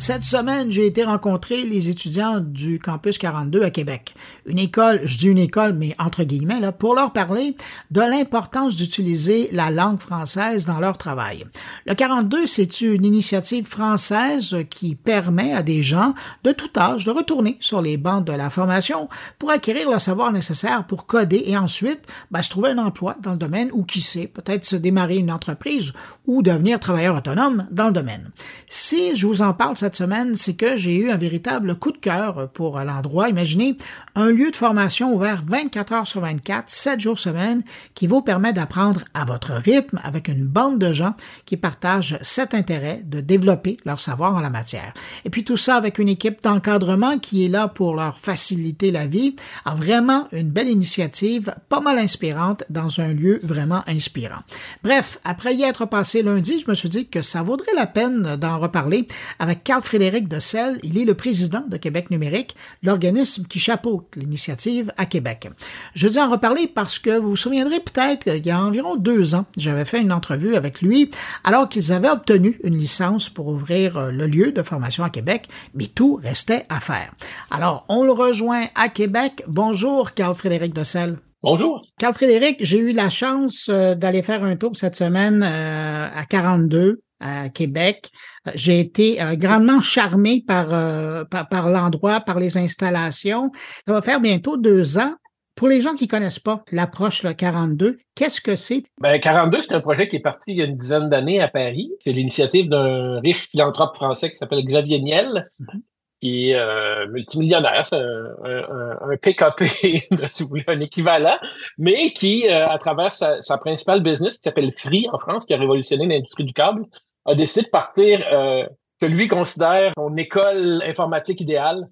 Cette semaine, j'ai été rencontrer les étudiants du campus 42 à Québec. Une école, je dis une école, mais entre guillemets, là, pour leur parler de l'importance d'utiliser la langue française dans leur travail. Le 42, c'est une initiative française qui permet à des gens de tout âge de retourner sur les bancs de la formation pour acquérir le savoir nécessaire pour coder et ensuite ben, se trouver un emploi dans le domaine ou qui sait, peut-être se démarrer une entreprise ou devenir travailleur autonome dans le domaine. Si je vous en parle cette semaine, c'est que j'ai eu un véritable coup de cœur pour l'endroit. Imaginez un lieu de formation ouvert 24 heures sur 24, 7 jours semaine, qui vous permet d'apprendre à votre rythme avec une bande de gens qui partagent cet intérêt de développer leur savoir en la matière. Et puis tout ça avec une équipe d'encadrement qui est là pour leur faciliter la vie. vraiment une belle initiative, pas mal inspirante dans un lieu vraiment inspirant. Bref, après y être passé lundi, je me suis dit que ça vaudrait la peine d'en reparler avec Carl Frédéric Dessel. Il est le président de Québec numérique, l'organisme qui chapeaute l'initiative à Québec. Je dis en reparler parce que vous vous souviendrez peut-être qu'il y a environ deux ans, j'avais fait une entrevue avec lui alors qu'ils avaient obtenu une licence pour ouvrir euh, le lieu de formation à Québec, mais tout restait à faire. Alors, on le rejoint à Québec. Bonjour, Carl Frédéric Dessel. Bonjour. Carl Frédéric, j'ai eu la chance euh, d'aller faire un tour cette semaine euh, à 42 à Québec. Euh, j'ai été euh, grandement charmé par, euh, par, par l'endroit, par les installations. Ça va faire bientôt deux ans. Pour les gens qui connaissent pas l'approche le 42, qu'est-ce que c'est? Ben, 42, c'est un projet qui est parti il y a une dizaine d'années à Paris. C'est l'initiative d'un riche philanthrope français qui s'appelle Xavier Niel, mm-hmm. qui est euh, multimillionnaire, c'est un, un, un, PKP, si vous voulez, un équivalent, mais qui, euh, à travers sa, sa principale business qui s'appelle Free en France, qui a révolutionné l'industrie du câble, a décidé de partir euh, que lui considère son école informatique idéale.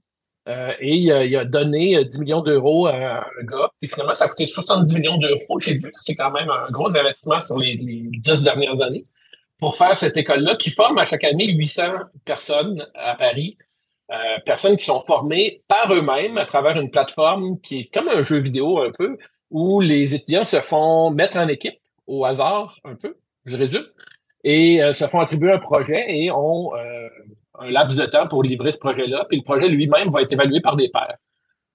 Euh, et il a, donné 10 millions d'euros à un gars. Puis finalement, ça a coûté 70 millions d'euros. J'ai vu c'est quand même un gros investissement sur les, les 10 dernières années pour faire cette école-là qui forme à chaque année 800 personnes à Paris. Euh, personnes qui sont formées par eux-mêmes à travers une plateforme qui est comme un jeu vidéo un peu, où les étudiants se font mettre en équipe au hasard un peu, je résume, et euh, se font attribuer un projet et ont euh, un laps de temps pour livrer ce projet-là. Puis le projet lui-même va être évalué par des pairs,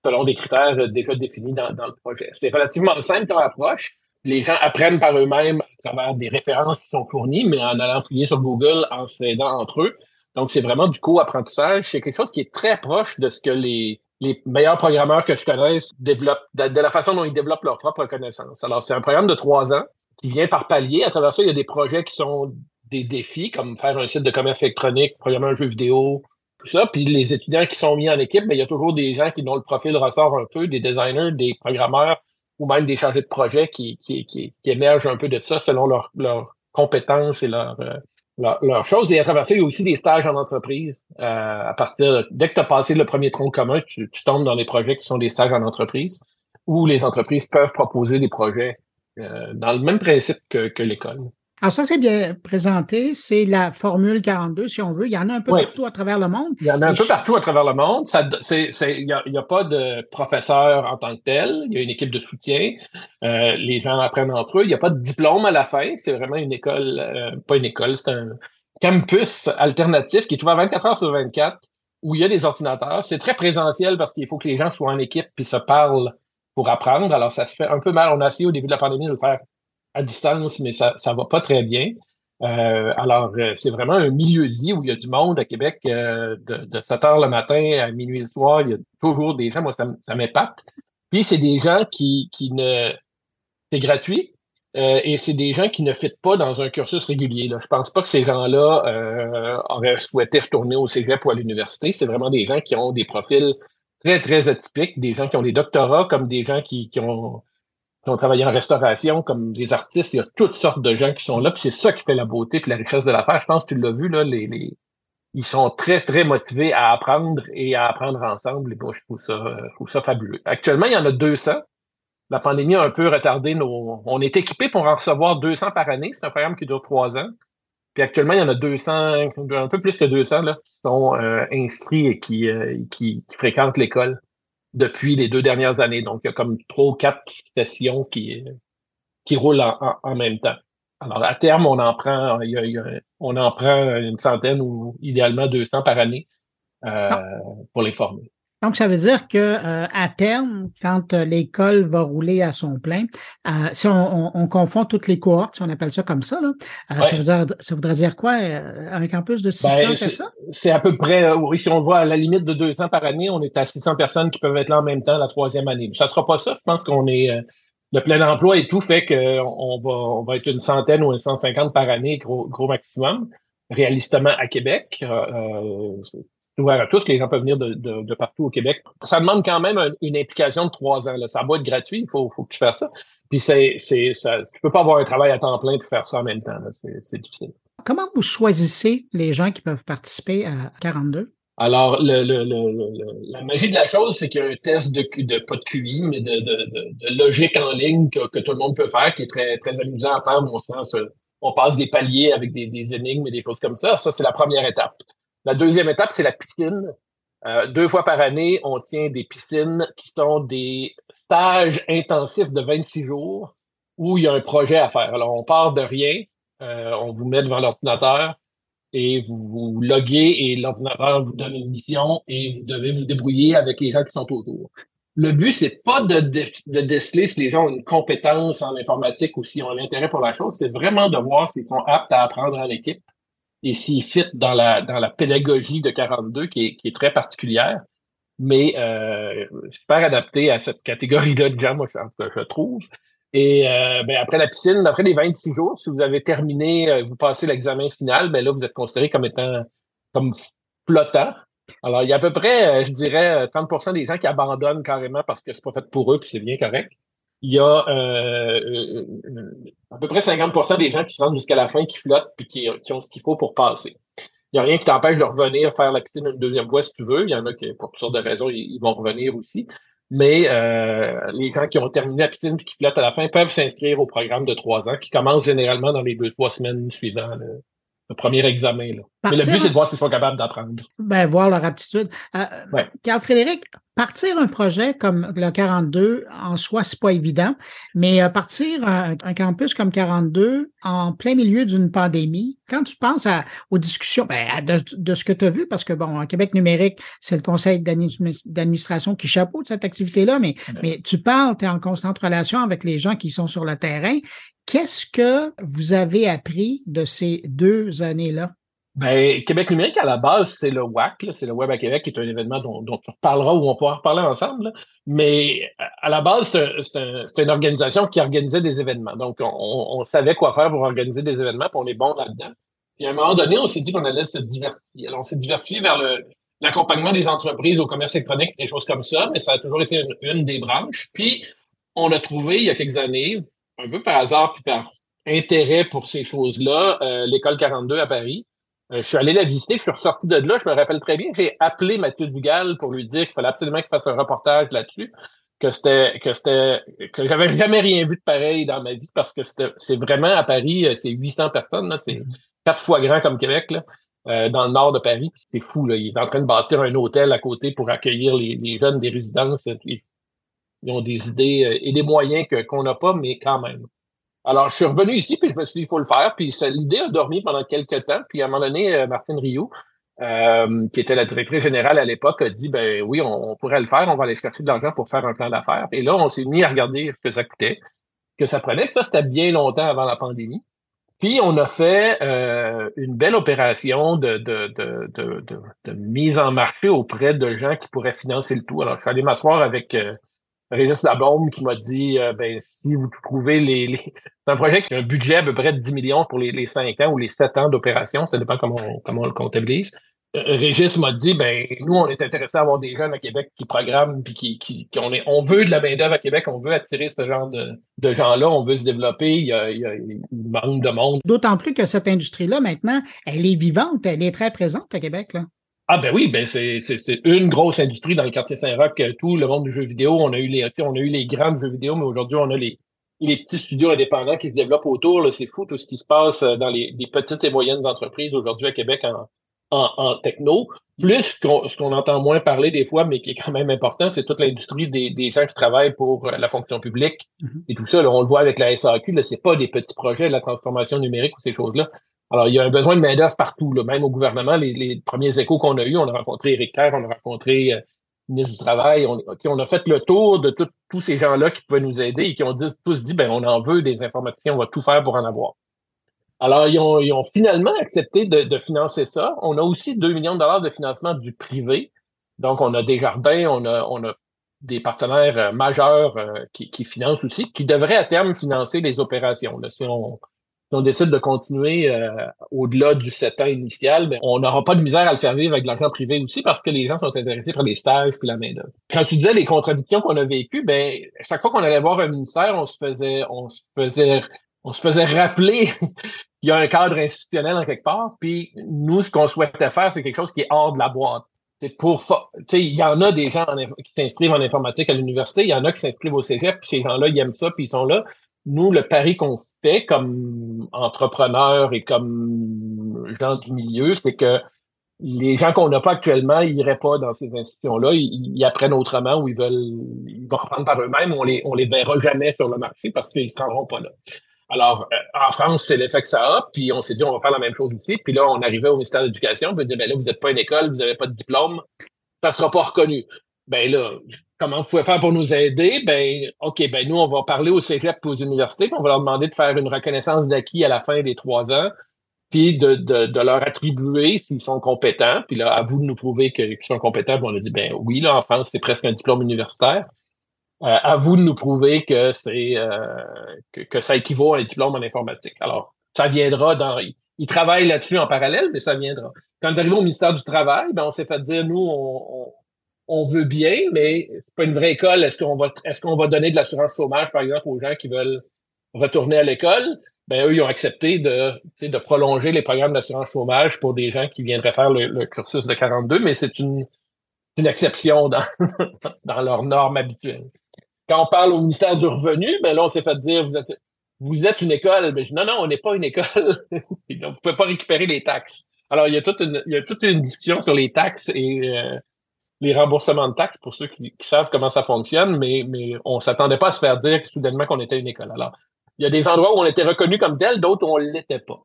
selon des critères euh, déjà définis dans, le projet. C'est relativement simple comme approche. Les gens apprennent par eux-mêmes à travers des références qui sont fournies, mais en allant fouiller sur Google, en s'aidant entre eux. Donc, c'est vraiment du co-apprentissage. C'est quelque chose qui est très proche de ce que les, meilleurs programmeurs que je connaisse développent, de la façon dont ils développent leur propre connaissance. Alors, c'est un programme de trois ans qui vient par palier. À travers ça, il y a des projets qui sont des défis, comme faire un site de commerce électronique, programmer un jeu vidéo, tout ça. Puis les étudiants qui sont mis en équipe, bien, il y a toujours des gens qui dont le profil ressort un peu, des designers, des programmeurs ou même des chargés de projet qui, qui, qui, émergent un peu de ça selon leurs leur compétences et leurs euh, choses. Et à travers ça, il y a aussi des stages en entreprise. Euh, à partir de, dès que tu as passé le premier tronc commun, tu, tu, tombes dans des projets qui sont des stages en entreprise où les entreprises peuvent proposer des projets euh, dans le même principe que, que l'école. Alors ça, c'est bien présenté. C'est la Formule 42, si on veut. Il y en a un peu oui. partout à travers le monde. Il y en a un Et peu je... partout à travers le monde. Il n'y a, a, pas de professeur en tant que tel. Il y a une équipe de soutien. Euh, les gens apprennent entre eux. Il n'y a pas de diplôme à la fin. C'est vraiment une école, euh, pas une école, c'est un campus alternatif qui est ouvert 24 heures sur 24 où il y a des ordinateurs. C'est très présentiel parce qu'il faut que les gens soient en équipe puis se parlent pour apprendre. Alors, ça se fait un peu mal. On a essayé au début de la pandémie de le faire à distance, mais ça ça va pas très bien. Euh, alors, euh, c'est vraiment un milieu de vie où il y a du monde à Québec euh, de, de 7 heures le matin à minuit le soir. Il y a toujours des gens, moi, ça, m'épate. Puis, c'est des gens qui, qui ne... C'est gratuit et c'est des gens qui ne fitent pas dans un cursus régulier. Là. Je pense pas que ces gens-là auraient souhaité retourner au cégep ou à l'université. C'est vraiment des gens qui ont des profils très, très atypiques, des gens qui ont des doctorats comme des gens qui, qui ont travaillé en restauration, comme des artistes, il y a toutes sortes de gens qui sont là, puis c'est ça qui fait la beauté et la richesse de l'affaire. Je pense que tu l'as vu, là, les, ils sont très, très motivés à apprendre et à apprendre ensemble. Et bon, je trouve ça, je trouve ça fabuleux. Actuellement, il y en a 200. La pandémie a un peu retardé nos... On est équipé pour en recevoir 200 par année. C'est un programme qui dure trois ans. Puis actuellement, il y en a 200, un peu plus que 200 là, qui sont euh, inscrits et qui, euh, qui, qui fréquentent l'école depuis les deux dernières années. Donc, il y a comme trois ou quatre sessions qui, qui roulent en, en, en même temps. Alors, à terme, on en prend, on en prend une centaine ou idéalement 200 par année euh, pour les former. Donc, ça veut dire que euh, à terme, quand euh, l'école va rouler à son plein, euh, si on, confond toutes les cohortes, si on appelle ça comme ça, là, ça, veut dire, ça voudrait dire quoi? un campus de 600 ben, personnes? C'est à peu près, oui, si on voit à la limite de 200 par année, on est à 600 personnes qui peuvent être là en même temps la troisième année. Ça ne sera pas ça. Je pense qu'on est le plein emploi et tout fait qu'on va, on va être une centaine ou une 150 par année, gros, gros maximum, réalistement à Québec ouvert à tous. Les gens peuvent venir de, partout au Québec. Ça demande quand même une implication de trois ans. Là. Ça va être gratuit, il faut, faut que tu fasses ça. Puis c'est, c'est, ça, tu peux pas avoir un travail à temps plein pour faire ça en même temps. C'est, difficile. Comment vous choisissez les gens qui peuvent participer à 42? Alors, le, le, la magie de la chose, c'est qu'il y a un test de, de pas de QI, mais de, de, logique en ligne que, que, tout le monde peut faire, qui est très, très amusant à faire, mon sens. On passe des paliers avec des, des énigmes et des choses comme ça. Ça, c'est la première étape. La deuxième étape, c'est la piscine. Euh, deux fois par année, on tient des piscines qui sont des stages intensifs de 26 jours où il y a un projet à faire. Alors, on part de rien, euh, on vous met devant l'ordinateur et vous vous loguez et l'ordinateur vous donne une mission et vous devez vous débrouiller avec les gens qui sont autour. Le but, c'est pas de, déceler si les gens ont une compétence en informatique ou s'ils ont un intérêt pour la chose, c'est vraiment de voir s'ils sont aptes à apprendre en équipe et s'il fit dans la, dans la pédagogie de 42 qui est, qui est très particulière, mais euh, super adapté à cette catégorie-là de gens, moi, je, trouve. Et euh, ben, après la piscine, après les 26 jours, si vous avez terminé, euh, vous passez l'examen final, ben là, vous êtes considéré comme étant comme flottant. Alors, il y a à peu près, je dirais, 30% des gens qui abandonnent carrément parce que c'est pas fait pour eux, puis c'est bien correct il y a euh, euh, à peu près 50% des gens qui se rendent jusqu'à la fin, qui flottent, puis qui, ont ce qu'il faut pour passer. Il n'y a rien qui t'empêche de revenir faire la piscine une deuxième fois si tu veux. Il y en a qui, pour toutes sortes de raisons, ils, vont revenir aussi. Mais euh, les gens qui ont terminé la piscine et qui flottent à la fin peuvent s'inscrire au programme de trois ans qui commence généralement dans les deux, trois semaines suivant le, premier examen. Là. Mais le but, c'est de voir s'ils sont capables d'apprendre. Ben, voir leur aptitude. Carl Frédéric, Partir un projet comme le 42 en soi, c'est pas évident, mais euh, partir un, campus comme 42 en plein milieu d'une pandémie, quand tu penses à, aux discussions, ben, de, ce que tu as vu, parce que bon, en Québec numérique, c'est le conseil d'administration qui chapeaute cette activité-là, mais, mais tu parles, tu es en constante relation avec les gens qui sont sur le terrain. Qu'est-ce que vous avez appris de ces deux années-là? Ben, Québec numérique, à la base, c'est le WAC, c'est le Web à Québec, qui est un événement dont, dont on reparlera ou on pourra reparler ensemble. Mais à la base, c'est une organisation qui organisait des événements. Donc, on, savait quoi faire pour organiser des événements, puis on est bon là-dedans. Puis à un moment donné, on s'est dit qu'on allait se diversifier. Alors, on s'est diversifié vers l'accompagnement des entreprises au commerce électronique, des choses comme ça, mais ça a toujours été une, des branches. Puis, on a trouvé, il y a quelques années, un peu par hasard, puis par intérêt pour ces choses-là, euh, l'école 42 à Paris, je suis allé la visiter, je suis ressorti de là, je me rappelle très bien, j'ai appelé Mathieu Dugal pour lui dire qu'il fallait absolument qu'il fasse un reportage là-dessus, que c'était que c'était que j'avais jamais rien vu de pareil dans ma vie parce que c'est vraiment à Paris, euh, c'est 800 personnes, c'est mm-hmm. quatre fois grand comme Québec là. Euh, dans le nord de Paris. C'est fou, là. Il est en train de bâtir un hôtel à côté pour accueillir les, jeunes des résidences. Ils, ont des idées et des moyens qu'on n'a pas, mais quand même. Alors, je suis revenu ici, puis je me suis dit, il faut le faire. Puis l'idée a dormi pendant quelques temps. Puis à un moment donné, euh, Martine Rioux, euh, qui était la directrice générale à l'époque, a dit, ben oui, on, pourrait le faire, on va aller chercher de l'argent pour faire un plan d'affaires. Et là, on s'est mis à regarder ce que ça coûtait, que ça prenait. Ça, c'était bien longtemps avant la pandémie. Puis on a fait euh, une belle opération de, de, de, de, mise en marché auprès de gens qui pourraient financer le tout. Alors, je suis allé m'asseoir avec Régis Labombe qui m'a dit euh, ben, si vous trouvez les. C'est un projet qui a un budget à peu près de 10 millions pour les, les 5 ans ou les 7 ans d'opération, ça dépend comment on, comment on le comptabilise. Euh, Régis m'a dit ben nous, on est intéressé à avoir des jeunes à Québec qui programment puis qui, qui, on, est, on veut de la main-d'œuvre à Québec, on veut attirer ce genre de, de gens-là, on veut se développer, il y a, il y a de monde. D'autant plus que cette industrie-là, maintenant, elle est vivante, elle est très présente à Québec. Là. Ah ben oui, ben c'est, une grosse industrie dans le quartier Saint-Roch, euh, tout le monde du jeu vidéo. On a eu les, on a eu les grands jeux vidéo, mais aujourd'hui, on a les, les petits studios indépendants qui se développent autour. C'est fou tout ce qui se passe euh, dans les, petites et moyennes entreprises aujourd'hui à Québec en, en, techno, plus ce qu'on entend moins parler des fois, mais qui est quand même important, c'est toute l'industrie des, gens qui travaillent pour euh, la fonction publique mm-hmm. et tout ça. on le voit avec la SAQ, c'est pas des petits projets, la transformation numérique ou ces choses-là. Alors, il y a un besoin de main-d'œuvre partout, même au gouvernement. Les, premiers échos qu'on a eus, on a rencontré Éric Kerr, on a rencontré euh, le ministre du Travail, on, a fait le tour de tous ces gens-là qui pouvaient nous aider et qui ont tous dit, ben, on en veut des informaticiens, on va tout faire pour en avoir. Alors, ils ont, finalement accepté de, financer ça. On a aussi 2 millions de dollars de financement du privé. Donc, on a des jardins, on a, on a des partenaires euh, majeurs euh, qui, financent aussi, qui devraient à terme financer les opérations. si, on, décide de continuer euh, au-delà du 7 ans initial, on n'aura pas de misère à le faire vivre avec de l'argent privé aussi parce que les gens sont intéressés par les stages puis la main-d'œuvre. Quand tu disais les contradictions qu'on a vécues, ben, chaque fois qu'on allait voir un ministère, on se faisait, on se faisait on se faisait rappeler qu'il y a un cadre institutionnel en quelque part. Puis nous, ce qu'on souhaitait faire, c'est quelque chose qui est hors de la boîte. Pour, il y en a des gens qui s'inscrivent en informatique à l'université, il y en a qui s'inscrivent au cégep, puis ces gens-là, ils aiment ça, puis ils sont là. Nous, le pari qu'on fait comme entrepreneurs et comme gens du milieu, c'est que les gens qu'on n'a pas actuellement, ils n'iraient pas dans ces institutions-là, ils, apprennent autrement ou ils veulent, ils vont apprendre par eux-mêmes, on les, on les verra jamais sur le marché parce qu'ils ne se rendront pas là. Alors, euh, en France, c'est l'effet que ça a, puis on s'est dit, on va faire la même chose ici. Puis là, on arrivait au ministère de l'Éducation, on peut dire, ben là, vous n'êtes pas une école, vous n'avez pas de diplôme, ça ne sera pas reconnu. Ben là, comment vous pouvez faire pour nous aider? Ben, OK, ben nous, on va parler au cégep et aux universités, puis on va leur demander de faire une reconnaissance d'acquis à la fin des trois ans, puis de, de, leur attribuer s'ils sont compétents. Puis là, à vous de nous prouver qu'ils sont compétents. Puis on a dit, ben oui, là, en France, c'est presque un diplôme universitaire. Euh, à vous de nous prouver que c'est euh, que, ça équivaut à un diplôme en informatique. Alors, ça viendra dans. Ils travaillent là-dessus en parallèle, mais ça viendra. Quand on est au ministère du Travail, ben, on s'est fait dire, nous, on, on, veut bien, mais c'est pas une vraie école. Est-ce qu'on va est-ce qu'on va donner de l'assurance chômage, par exemple, aux gens qui veulent retourner à l'école? Ben, eux, ils ont accepté de, de prolonger les programmes d'assurance chômage pour des gens qui viendraient faire le, cursus de 42, mais c'est une, une exception dans, dans leurs normes habituelles quand on parle au ministère du Revenu, ben là, on s'est fait dire vous êtes, vous êtes une école. Ben, non, non, on n'est pas une école. vous ne pouvez pas récupérer les taxes. Alors, il y a toute une, il y a toute une discussion sur les taxes et euh, les remboursements de taxes pour ceux qui, savent comment ça fonctionne, mais, on ne s'attendait pas à se faire dire soudainement qu'on était une école. Alors, il y a des endroits où on était reconnu comme tel, d'autres où on ne l'était pas.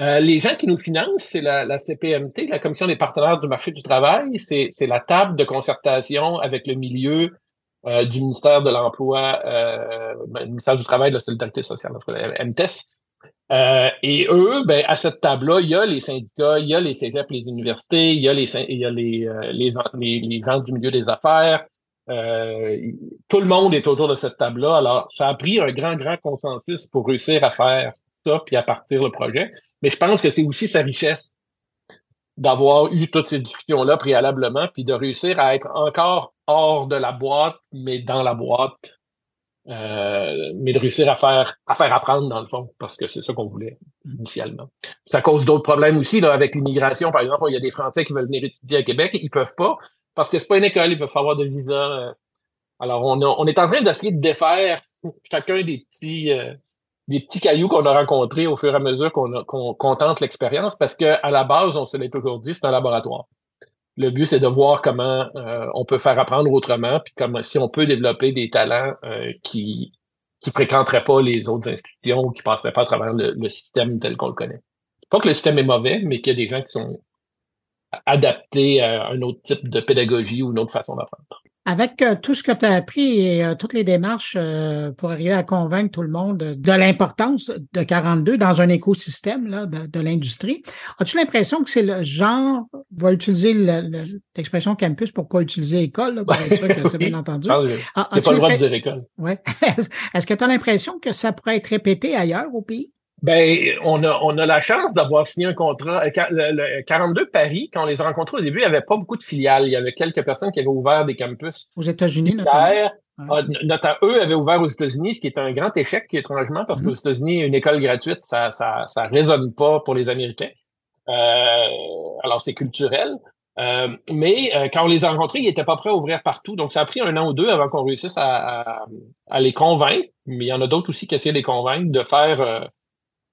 Euh, les gens qui nous financent, c'est la, CPMT, la Commission des partenaires du marché du travail, c'est la table de concertation avec le milieu euh, du ministère de l'Emploi, euh, ben, du ministère du Travail et de la Solidarité sociale, MTES. Euh, et eux, ben, à cette table-là, il y a les syndicats, il y a les cégep, les universités, il y a les, il y a les, euh, les, les, gens du milieu des affaires. tout le monde est autour de cette table-là. Alors, ça a pris un grand, grand consensus pour réussir à faire ça puis à partir le projet. Mais je pense que c'est aussi sa richesse d'avoir eu toutes ces discussions-là préalablement, puis de réussir à être encore hors de la boîte, mais dans la boîte, euh, mais de réussir à faire, à faire apprendre dans le fond, parce que c'est ça qu'on voulait initialement. Ça cause d'autres problèmes aussi là, avec l'immigration, par exemple. Il y a des Français qui veulent venir étudier à Québec, ils peuvent pas, parce que c'est pas une école, ils peuvent avoir de visa. Euh. Alors, on, on est en train d'essayer de défaire chacun des petits, euh, des petits cailloux qu'on a rencontrés au fur et à mesure qu'on tente l'expérience, parce qu'à la base, on se l'est toujours dit, c'est un laboratoire. Le but, c'est de voir comment euh, on peut faire apprendre autrement, puis comment si on peut développer des talents euh, qui qui fréquenteraient pas les autres institutions ou qui passeraient pas à travers le, système tel qu'on le connaît. Pas que le système est mauvais, mais qu'il y a des gens qui sont adaptés à un autre type de pédagogie ou une autre façon d'apprendre. Avec euh, tout ce que tu as appris et euh, toutes les démarches euh, pour arriver à convaincre tout le monde de l'importance de 42 dans un écosystème là, de, l'industrie, as-tu l'impression que c'est le genre, va utiliser l'expression campus pour pas utiliser école, pour être sûr que c'est bien entendu. Ah, pas le droit de dire école. Ouais. Est-ce que tu as l'impression que ça pourrait être répété ailleurs au pays? Ben, on a, on a la chance d'avoir signé un contrat. Euh, le, 42 Paris, quand on les a rencontrés au début, il n'y avait pas beaucoup de filiales. Il y avait quelques personnes qui avaient ouvert des campus. Aux États-Unis, notamment. Ah, eux avaient ouvert aux États-Unis, ce qui est un grand échec, étrangement, parce mm-hmm. qu'aux États-Unis, une école gratuite, ça ça, ça résonne pas pour les Américains. Euh, alors, c'était culturel. Euh, mais quand on les a rencontrés, ils n'étaient pas prêts à ouvrir partout. Donc, ça a pris un an ou deux avant qu'on réussisse à, à, les convaincre. Mais il y en a d'autres aussi qui essaient de les convaincre de faire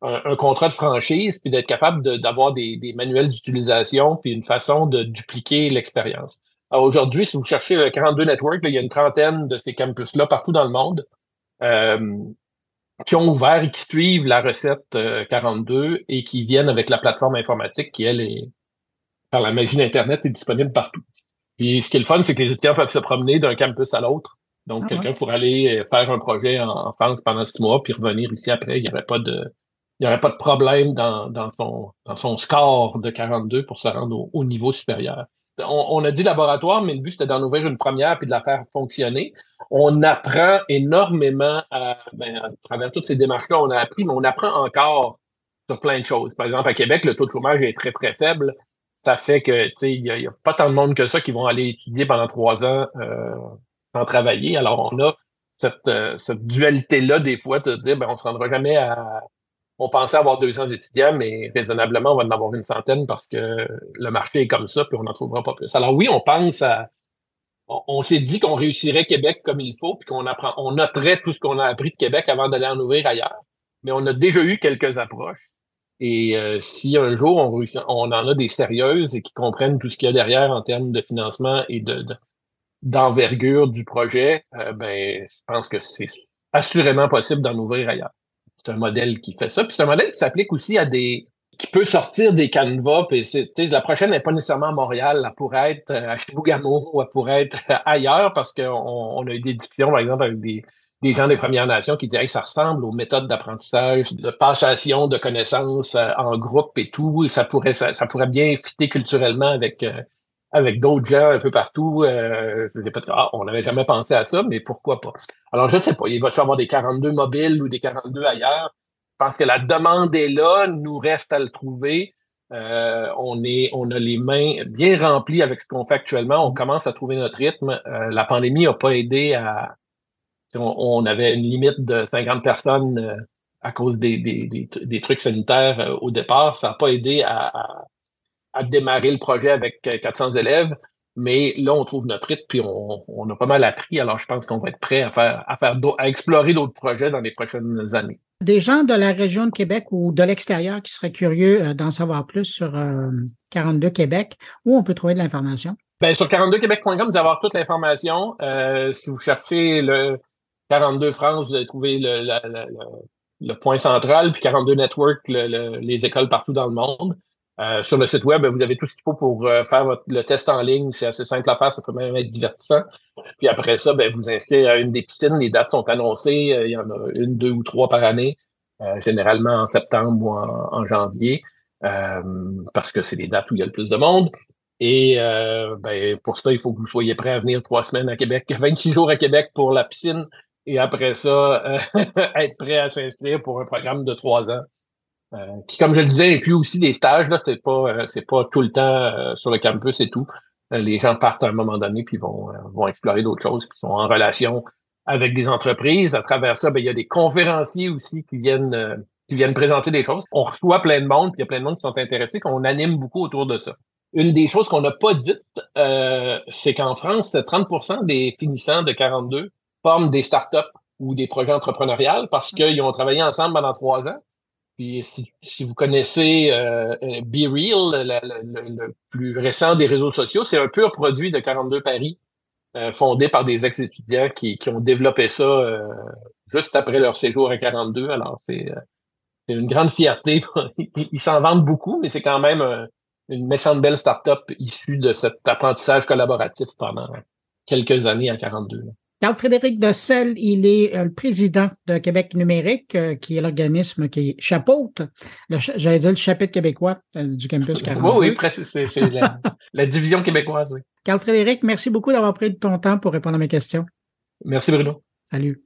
un, contrat de franchise, puis d'être capable d'avoir des, des, manuels d'utilisation, puis une façon de dupliquer l'expérience. Aujourd'hui, si vous cherchez le 42 Network, il y a une trentaine de ces campus-là partout dans le monde euh, qui ont ouvert et qui suivent la recette 42 euh, et qui viennent avec la plateforme informatique qui, elle, est, par la magie d'Internet, est disponible partout. Puis ce qui est le fun, c'est que les étudiants peuvent se promener d'un campus à l'autre. Donc, ah quelqu'un pourrait aller faire un projet en, France pendant six mois, puis revenir ici après. Il n'y aurait pas de, il n'y aurait pas de problème dans, dans, son, dans son score de 42 pour se rendre au, niveau supérieur. On, a dit laboratoire, mais le but, c'était d'en ouvrir une première puis de la faire fonctionner. On apprend énormément à, ben, à travers toutes ces démarches-là. On a appris, mais on apprend encore sur plein de choses. Par exemple, à Québec, le taux de chômage est très, très faible. Ça fait que, tu sais, il n'y a, pas tant de monde que ça qui vont aller étudier pendant trois ans euh, sans travailler. Alors, on a cette, euh, cette dualité-là, des fois, de dire, ben, on se rendra jamais à, on pensait avoir 200 étudiants, mais raisonnablement, on va en avoir une centaine parce que le marché est comme ça, puis on n'en trouvera pas plus. Alors oui, on pense à. On, s'est dit qu'on réussirait Québec comme il faut, puis qu'on apprend, on noterait tout ce qu'on a appris de Québec avant d'aller en ouvrir ailleurs. Mais on a déjà eu quelques approches. Et euh, si un jour on, en a des sérieuses et qui comprennent tout ce qu'il y a derrière en termes de financement et de, d'envergure du projet, euh, ben, je pense que c'est assurément possible d'en ouvrir ailleurs c'est un modèle qui fait ça. Puis c'est un modèle qui s'applique aussi à des. qui peut sortir des canevas. Puis la prochaine n'est pas nécessairement à Montréal. Elle pourrait être euh, à Chibougamau ou elle pourrait être ailleurs parce qu'on on a eu des discussions, par exemple, avec des, des gens des Premières Nations qui diraient que ça ressemble aux méthodes d'apprentissage, de passation de connaissances euh, en groupe et tout. Ça pourrait, ça, pourrait bien fitter culturellement avec, euh, avec d'autres gens un peu partout. Euh, ah, on n'avait jamais pensé à ça, mais pourquoi pas? Alors, je ne sais pas. Il va-tu avoir des 42 mobiles ou des 42 ailleurs? Je pense que la demande est là, nous reste à le trouver. Euh, on, est, on a les mains bien remplies avec ce qu'on fait actuellement. On commence à trouver notre rythme. Euh, la pandémie n'a pas aidé à. On, avait une limite de 50 personnes euh, à cause des, des, des, trucs sanitaires au départ. Ça n'a pas aidé à démarrer le projet avec 400 euh, élèves. Mais là, on trouve notre rythme, puis on, a pas mal appris. Alors, je pense qu'on va être prêt à faire, à faire, à explorer d'autres projets dans les prochaines années. Des gens de la région de Québec ou de l'extérieur qui seraient curieux euh, d'en savoir plus sur 42 euh, Québec, où on peut trouver de l'information? Bien, sur 42québec.com, vous allez avoir toute l'information. si vous cherchez le 42 France, vous allez trouver le, point central, puis 42 Network, les écoles partout dans le monde. Euh, sur le site web, vous avez tout ce qu'il faut pour euh, faire le test en ligne. C'est assez simple à faire, ça peut même être divertissant. Puis après ça, ben, vous inscrivez à une des piscines. Les dates sont annoncées. Euh, il y en a une, deux ou trois par année, généralement en septembre ou en, janvier, parce que c'est les dates où il y a le plus de monde. Et ben, pour ça, il faut que vous soyez prêt à venir trois semaines à Québec, 26 jours à Québec pour la piscine. Et après ça, être prêt à s'inscrire pour un programme de trois ans euh, puis comme je le disais, et puis aussi les stages, là, c'est pas euh, c'est pas tout le temps euh, sur le campus et tout. les gens partent à un moment donné puis vont, vont explorer d'autres choses, puis sont en relation avec des entreprises. À travers ça, ben, il y a des conférenciers aussi qui viennent qui viennent présenter des choses. On reçoit plein de monde, puis il y a plein de monde qui sont intéressés, qu'on anime beaucoup autour de ça. Une des choses qu'on n'a pas dites, c'est qu'en France, 30% des finissants de 42 forment des startups ou des projets entrepreneuriales parce qu'ils ont travaillé ensemble pendant trois ans. Puis si, vous connaissez euh, euh Be Real, le, plus récent des réseaux sociaux, c'est un pur produit de 42 Paris, euh, fondé par des ex-étudiants qui, qui, ont développé ça euh, juste après leur séjour à 42. Alors c'est une grande fierté. Ils s'en vendent beaucoup, mais c'est quand même une méchante belle start-up issue de cet apprentissage collaboratif pendant quelques années à 42. Carl-Frédéric Dossel, il est euh, le président de Québec numérique, euh, qui est l'organisme qui chapeaute, j'allais dire le chapitre québécois euh, du campus 42. Oui, oui, c'est la, la, division québécoise, oui. Carl-Frédéric, merci beaucoup d'avoir pris de ton temps pour répondre à mes questions. Merci Bruno. Salut.